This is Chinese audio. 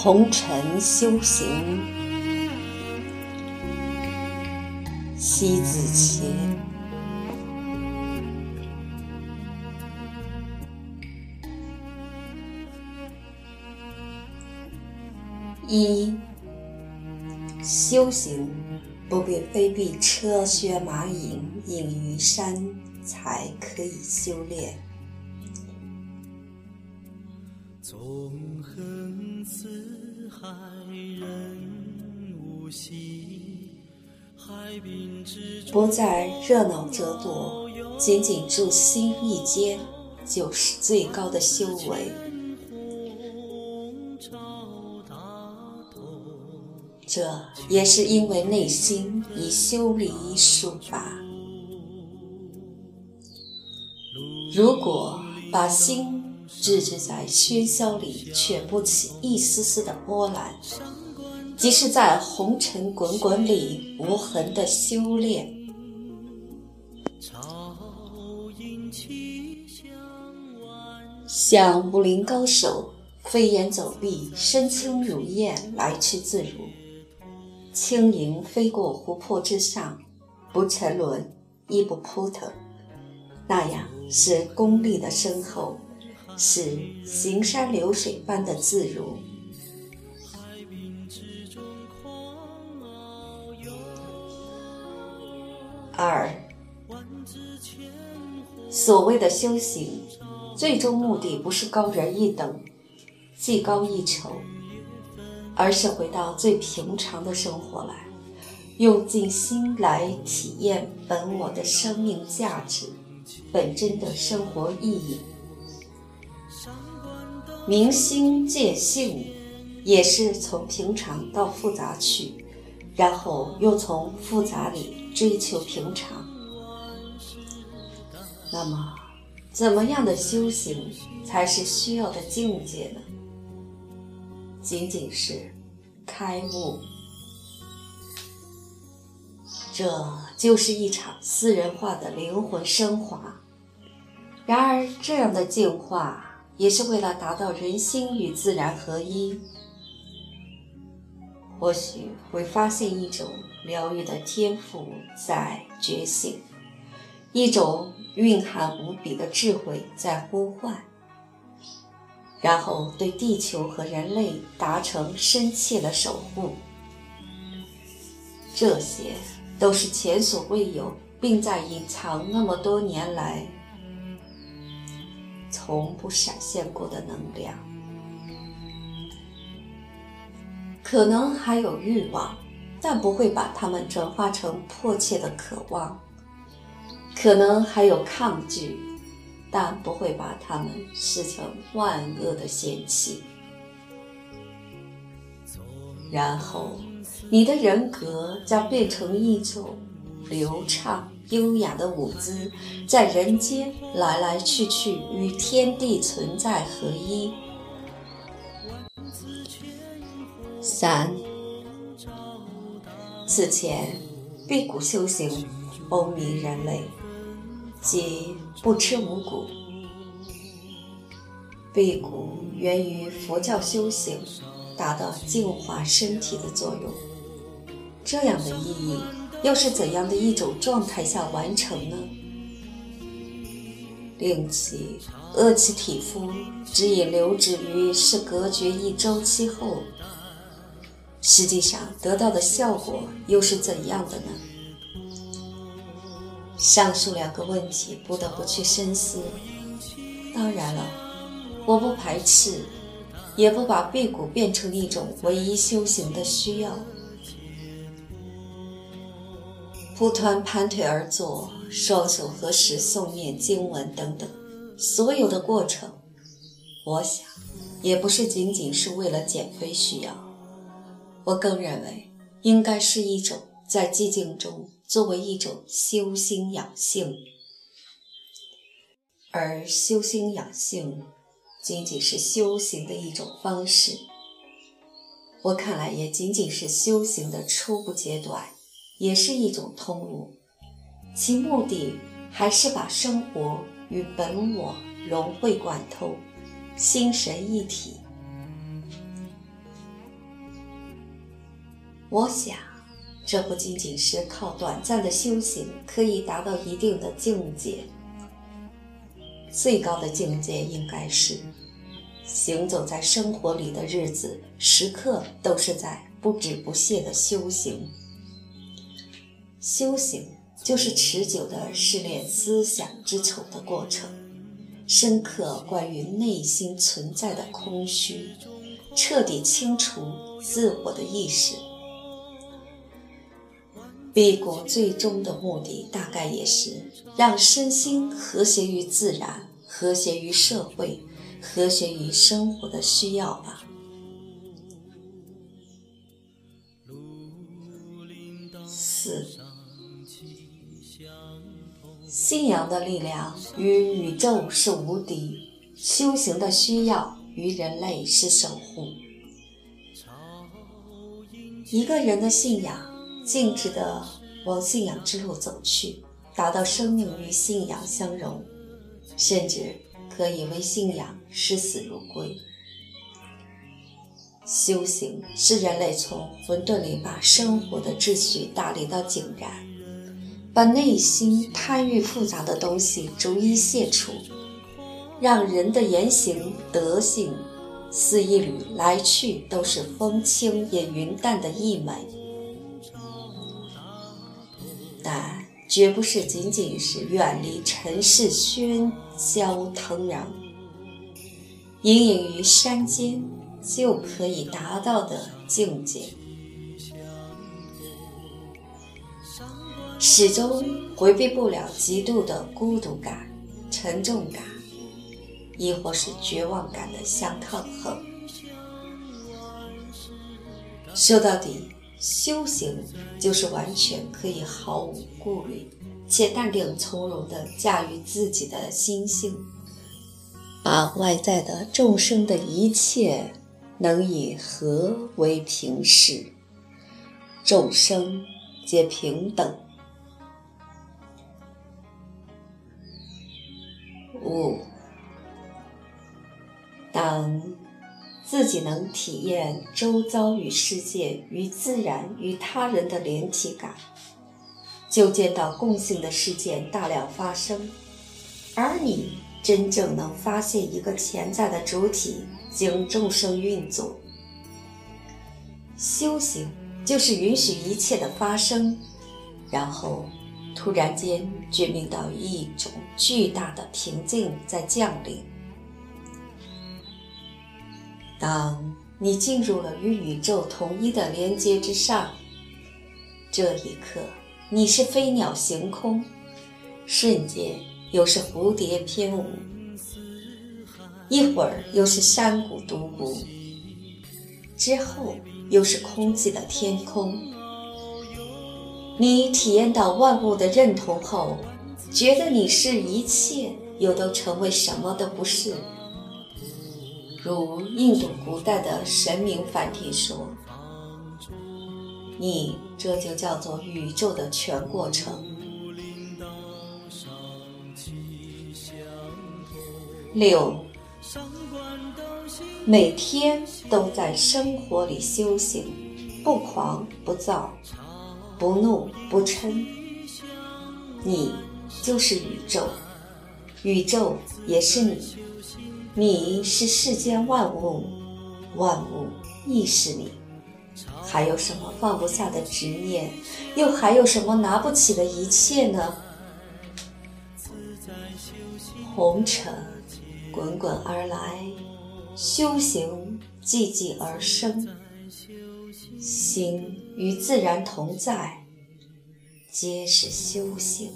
红尘修行，西子琴。一修行不必非必车靴马影隐于山才可以修炼。纵横四海人无稀，海滨之中不在热闹者多，仅仅住心一间，就是最高的修为。这也是因为内心已修理束缚。如果把心置之在喧嚣里，却不起一丝丝的波澜，即是在红尘滚滚里无痕的修炼。像武林高手飞檐走壁、身轻如燕、来去自如。轻盈飞过湖泊之上，不沉沦，亦不扑腾，那样是功力的深厚，是行山流水般的自如。二，所谓的修行，最终目的不是高人一等，技高一筹。而是回到最平常的生活来，用尽心来体验本我的生命价值，本真的生活意义。明心见性，也是从平常到复杂去，然后又从复杂里追求平常。那么，怎么样的修行才是需要的境界呢？仅仅是开悟，这就是一场私人化的灵魂升华。然而，这样的净化也是为了达到人心与自然合一。或许会发现一种疗愈的天赋在觉醒，一种蕴含无比的智慧在呼唤。然后对地球和人类达成深切的守护，这些都是前所未有，并在隐藏那么多年来从不闪现过的能量。可能还有欲望，但不会把它们转化成迫切的渴望；可能还有抗拒。但不会把它们视成万恶的嫌弃。然后，你的人格将变成一种流畅优雅的舞姿，在人间来来去去，与天地存在合一。三，此前辟谷修行风靡人类。即不吃五谷，辟谷源于佛教修行，达到净化身体的作用。这样的意义又是怎样的一种状态下完成呢？令其饿其体肤，只以流止于是隔绝一周期后，实际上得到的效果又是怎样的呢？上述两个问题不得不去深思。当然了，我不排斥，也不把辟谷变成一种唯一修行的需要。蒲团盘腿而坐，双手合十诵念经文等等，所有的过程，我想也不是仅仅是为了减肥需要。我更认为，应该是一种在寂静中。作为一种修心养性，而修心养性仅仅是修行的一种方式，我看来也仅仅是修行的初步阶段，也是一种通路，其目的还是把生活与本我融会贯通，心神一体。我想，这不仅仅是靠短暂的修行可以达到一定的境界，最高的境界应该是，行走在生活里的日子，时刻都是在不止不懈的修行。修行就是持久的试炼思想之丑的过程，深刻关于内心存在的空虚，彻底清除自我的意识。辟谷最终的目的，大概也是让身心和谐于自然，和谐于社会，和谐于生活的需要吧。信仰的力量与宇宙是无敌，修行的需要与人类是守护。一个人的信仰，径直地往信仰之路走去，达到生命与信仰相融，甚至可以为信仰视死如归。修行是人类从混沌里把生活的秩序打理到井然。把内心贪欲复杂的东西逐一卸除，让人的言行德性似一缕来去都是风轻也云淡的溢美，但绝不是仅仅是远离尘世喧嚣腾攘，隐隐于山间就可以达到的境界。始终回避不了极度的孤独感、沉重感，亦或是绝望感的相抗衡。说到底，修行就是完全可以毫无顾虑且淡定从容地驾驭自己的心性，把外在的众生的一切能以和为平视，众生皆平等。己能体验周遭与世界、与自然、与他人的连体感，就见到共性的事件大量发生，而你真正能发现一个潜在的主体经众生运作。修行就是允许一切的发生，然后。突然间，觉明到一种巨大的平静在降临。当你进入了与宇宙统一的连接之上，这一刻，你是飞鸟行空，瞬间又是蝴蝶翩舞，一会儿又是山谷独孤，之后又是空寂的天空。你体验到万物的认同后，觉得你是一切，又都成为什么都不是。如印度古代的神明梵蒂说：“你这就叫做宇宙的全过程。”六，每天都在生活里修行，不狂不躁。不怒不嗔，你就是宇宙，宇宙也是你，你是世间万物，万物亦是你。还有什么放不下的执念？又还有什么拿不起的一切呢？红尘滚滚而来，修行寂寂而生。心与自然同在，皆是修行。